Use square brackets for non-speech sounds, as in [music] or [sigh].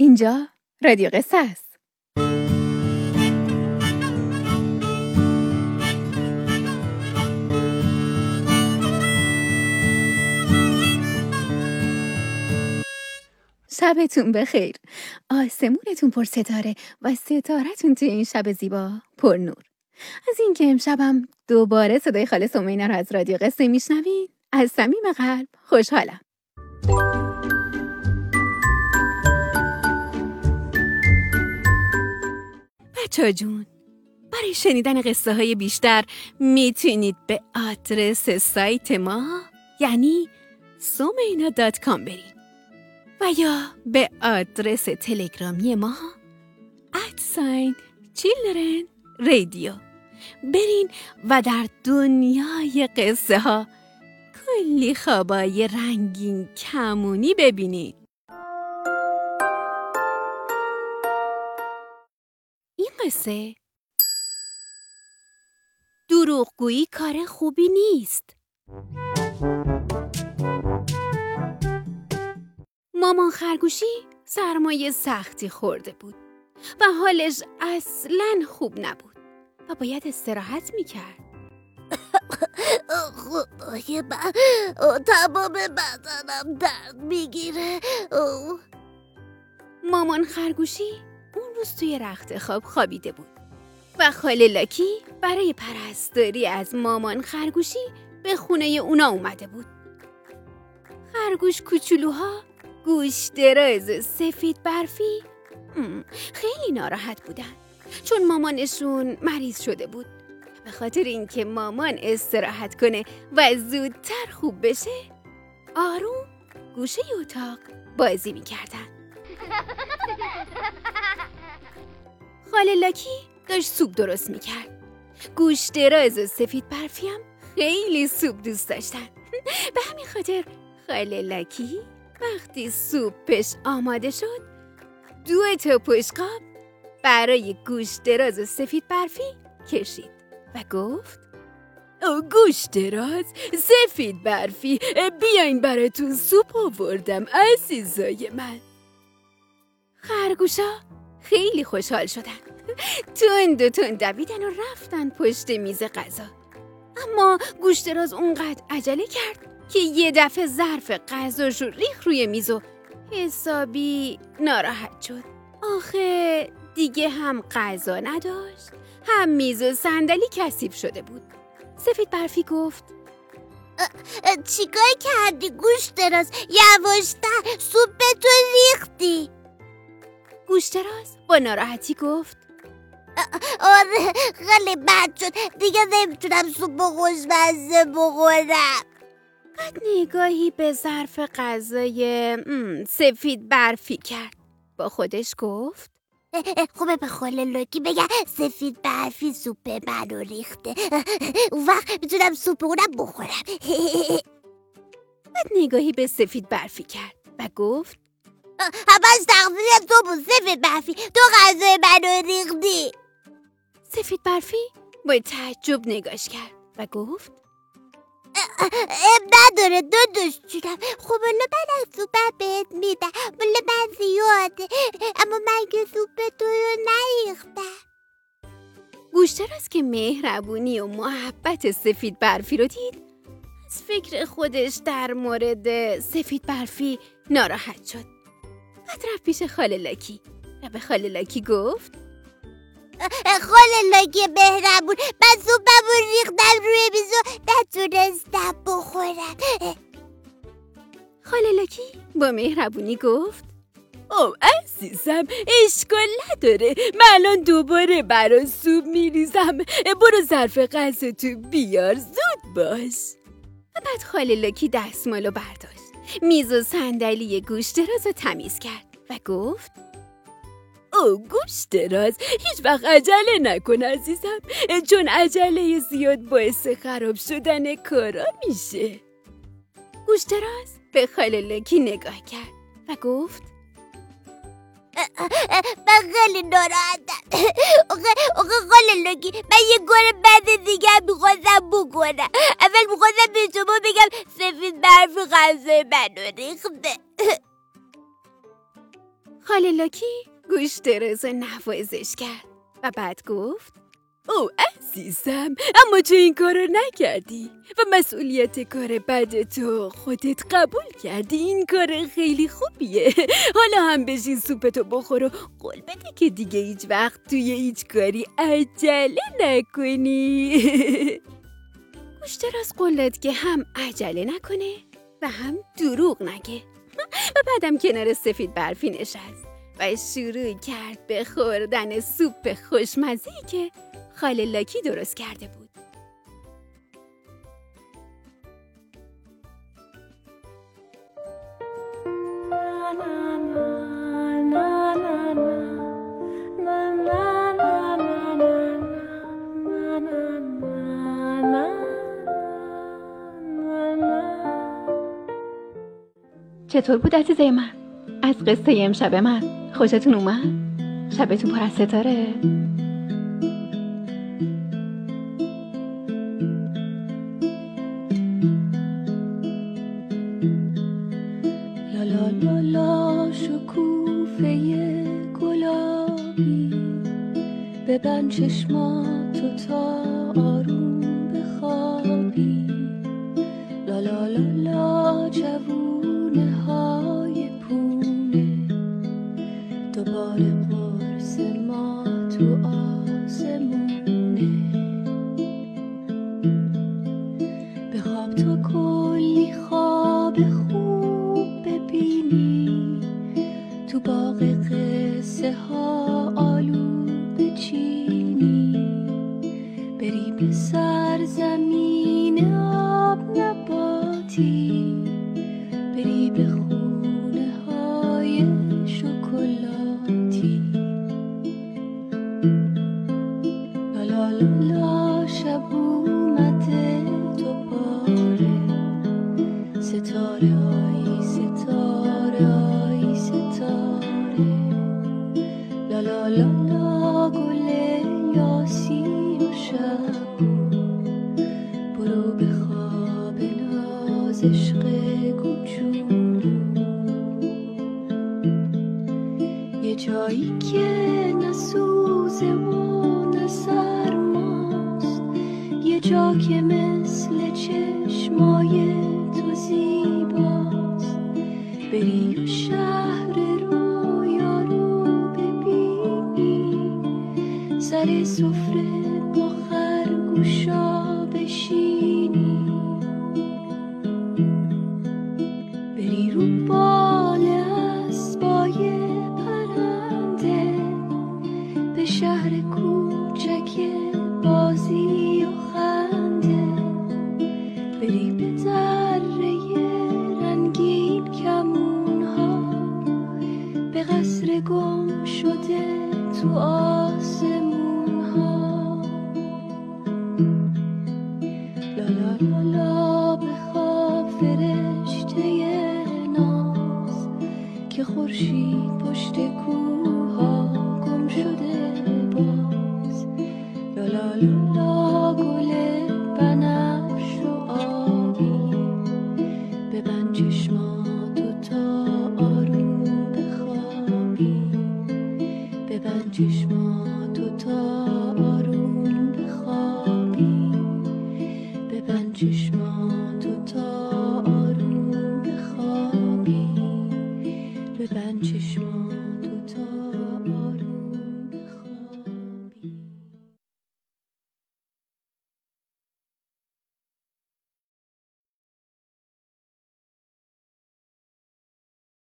اینجا رادیو قصه است. شبتون بخیر. آسمونتون پر ستاره و ستارتون توی این شب زیبا پر نور. از اینکه امشبم دوباره صدای خاله سمینا رو از رادیو قصه میشنوین از صمیم قلب خوشحالم. بچه جون برای شنیدن قصه های بیشتر می‌تونید به آدرس سایت ما یعنی سومینا دات کام برید و یا به آدرس تلگرامی ما ادساین چیلدرن رادیو برین و در دنیای قصه ها کلی خوابای رنگین کمونی ببینید. قصه دروغگویی کار خوبی نیست. مامان خرگوشی سرمایه سختی خورده بود و حالش اصلا خوب نبود و باید استراحت می‌کرد. خدای من تمام بدنم درد می‌گیره. مامان خرگوشی اون روز توی رخت خواب خوابیده بود. و خاله لاکی برای پرستاری از مامان خرگوشی به خونه اونا اومده بود. خرگوش کوچولوها گوش دراز سفید برفی خیلی ناراحت بودن. چون مامانشون مریض شده بود. به خاطر اینکه مامان استراحت کنه و زودتر خوب بشه آروم گوشه اتاق بازی می‌کردن. [laughs] خاله لاکی داشت سوپ درست می‌کرد. گوش دراز و سفید برفی هم خیلی سوپ دوست داشتن. [laughs] به همین خاطر خاله لاکی وقتی سوپش آماده شد دو تا پشقاب برای گوش دراز و سفید برفی کشید و گفت او گوش دراز سفید برفی بیاین براتون سوپ آوردم عزیزای من. خرگوشا خیلی خوشحال شدن. تند و تند دویدن و رفتن پشت میز غذا. اما گوش دراز اونقدر عجله کرد که یه دفعه ظرف غذاش رو ریخ روی میز و حسابی ناراحت شد. آخه دیگه هم غذا نداشت هم میز و صندلی کثیف شده بود. سفید برفی گفت چیکار کردی گوش دراز یواشتر سوپ تو ریختی. گوش دراز با ناراحتی گفت آره خیلی بد شد. دیگه نمی‌تونم سوپ خوشمزه بخورم. نگاهی به ظرف غذای سفید برفی کرد. با خودش گفت خوبه به خاله لوکی بگم سفید برفی سوپ منو ریخته. اون وقت می‌تونم سوپ اونم بخورم. [laughs] بعد نگاهی به سفید برفی کرد و گفت همش تقصیر تو بود سفید برفی. تو غذای منو ریختی. سفید برفی با تعجب نگاش کرد و گفت نداره دو دوست جونم. خب حالا من از بهت میدم. ولی من زیاده. اما من که سوپ تو رو نیختم. گوشتر از که مهربونی و محبت سفید برفی رو دید. از فکر خودش در مورد سفید برفی ناراحت شد. بعد رفت پیش خاله لاکی. و به خاله لاکی گفت خاله لاکی مهربون. من سوپم رو ریختم روی میز و نتونستم بخورم. خاله لاکی با مهربونی گفت؟ او عزیزم اشکال نداره. من الان دوباره برا سوپ میریزم. برو ظرف غذا تو بیار. زود باش. و بعد خاله لاکی دستمالو برداشت. میز و صندلی گوش دراز رو تمیز کرد و گفت او گوش دراز. هیچ وقت عجله نکن عزیزم. چون عجله زیاد باعث خراب شدن کارا میشه. گوش دراز به خاله لاکی نگاه کرد و گفت من خیلی ناراحتم. آقا خاله لاکی من یه کار بد دیگه می‌خواستم بکنم. اول می‌خواستم به شما بگم سفید برفی غذای منو ریخته. خاله لاکی گوش دراز نوازش کرد. و بعد گفت او عزیزم اما تو این کار رو نکردی؟ و مسئولیت کار بد تو خودت قبول کردی؟ این کار خیلی خوبیه. حالا هم بشین سوپتو بخور و قول بده که دیگه هیچ وقت توی هیچ کاری عجله نکنی. [laughs] گوشتر از قلت که هم عجله نکنه و هم دروغ نگه. و بعدم کنار سفید برفی نشست. و شروع کرد به خوردن سوپ خوشمزه که خاله لاکی درست کرده بود چطور بود عزیزه من؟ از قصه امشب من خوشتون اومد؟ شبتون پر از ستاره؟ لا لا لا لا شکوفه گلابی ببند چشماتو تا یه جایی که نه سوزه و نه سرماست. یه جا که مثل چشمای تو زیباست. بری و شهر رویا رو ببینی. سر سفره با خرگوشا که خورشید پشت کوها